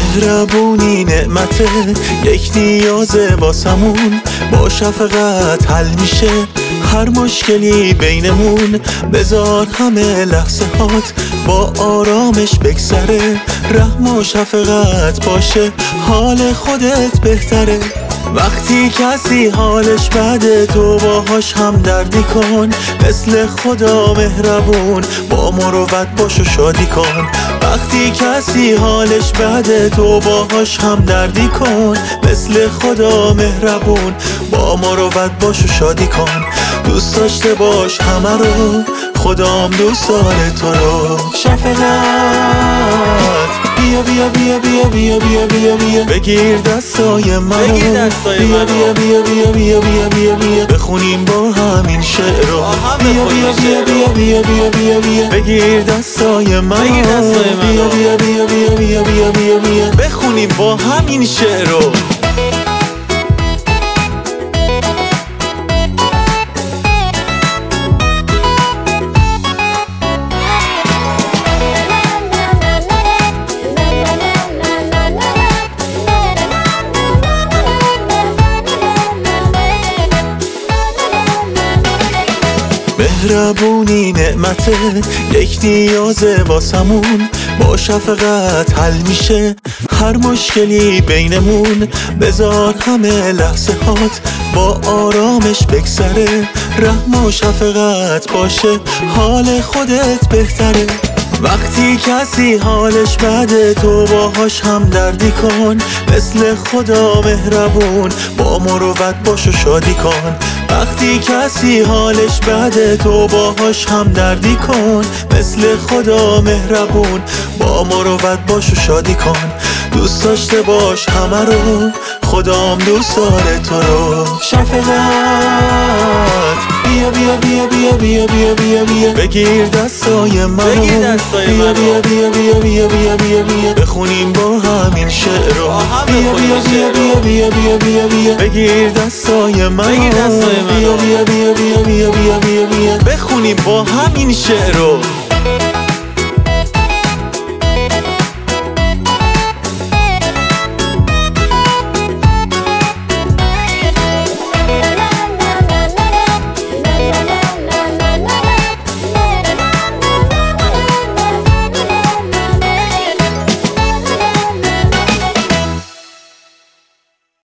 مهربونی نعمته یک نیازه واسمون. با شفقت حل میشه هر مشکلی بینمون. بذار همه لحظه هات با آرامش بگذره. رحم و شفقت باشه حال خودت بهتره. وقتی کسی حالش بده تو باهاش هم دردی کن. مثل خدا مهربون با مروت باش و شادی کن. وقتی کسی حالش بده تو باهاش هم دردی کن مثل خدا مهربون با مروت باش و شادی کن دوست داشته باش همه رو خدام دوست داره تو رو شفقت بیا بیا بیا بیا بیا بیا بیا بیا بگیر دستای منو بیا. بیا بیا بیا بیا بیا بیا بیا بخونیم با همین شعر رو هم بیا بیا بیا. بیا بیا بیا بیا بیا بگیر دستای منو بگیر دستای. بیا بیا بیا بیا بیا بیا بیا بیا بخونیم با همین شعر رو مهربونی نعمته یک نیازه واسمون. با شفقت حل میشه هر مشکلی بینمون. بذار همه لحظه هات با آرامش بگذره رحم و شفقت باشه حال خودت بهتره. وقتی کسی حالش بده تو باهاش هم دردی کن. مثل خدا مهربون با مروت باش و شادی کن. وقتی کسی حالش بده تو باهاش هم دردی کن. مثل خدا مهربون با مروت باش و شادی کن. دوست داشته باش همه رو خدام دوست داره تو رو. شفقت بیا بیا بیا بیا بیا بیا بیا بیا بگیر دستای منو بیا. بیا بیا بیا بیا بیا بیا بیا بخونیم با همین شعر رو بیا بیا بیا. بیا بیا بیا بیا بیا بگیر دستای بگیر دستای منو. بیا بیا بیا بیا بیا بیا بیا بیا بخونیم با همین شعر رو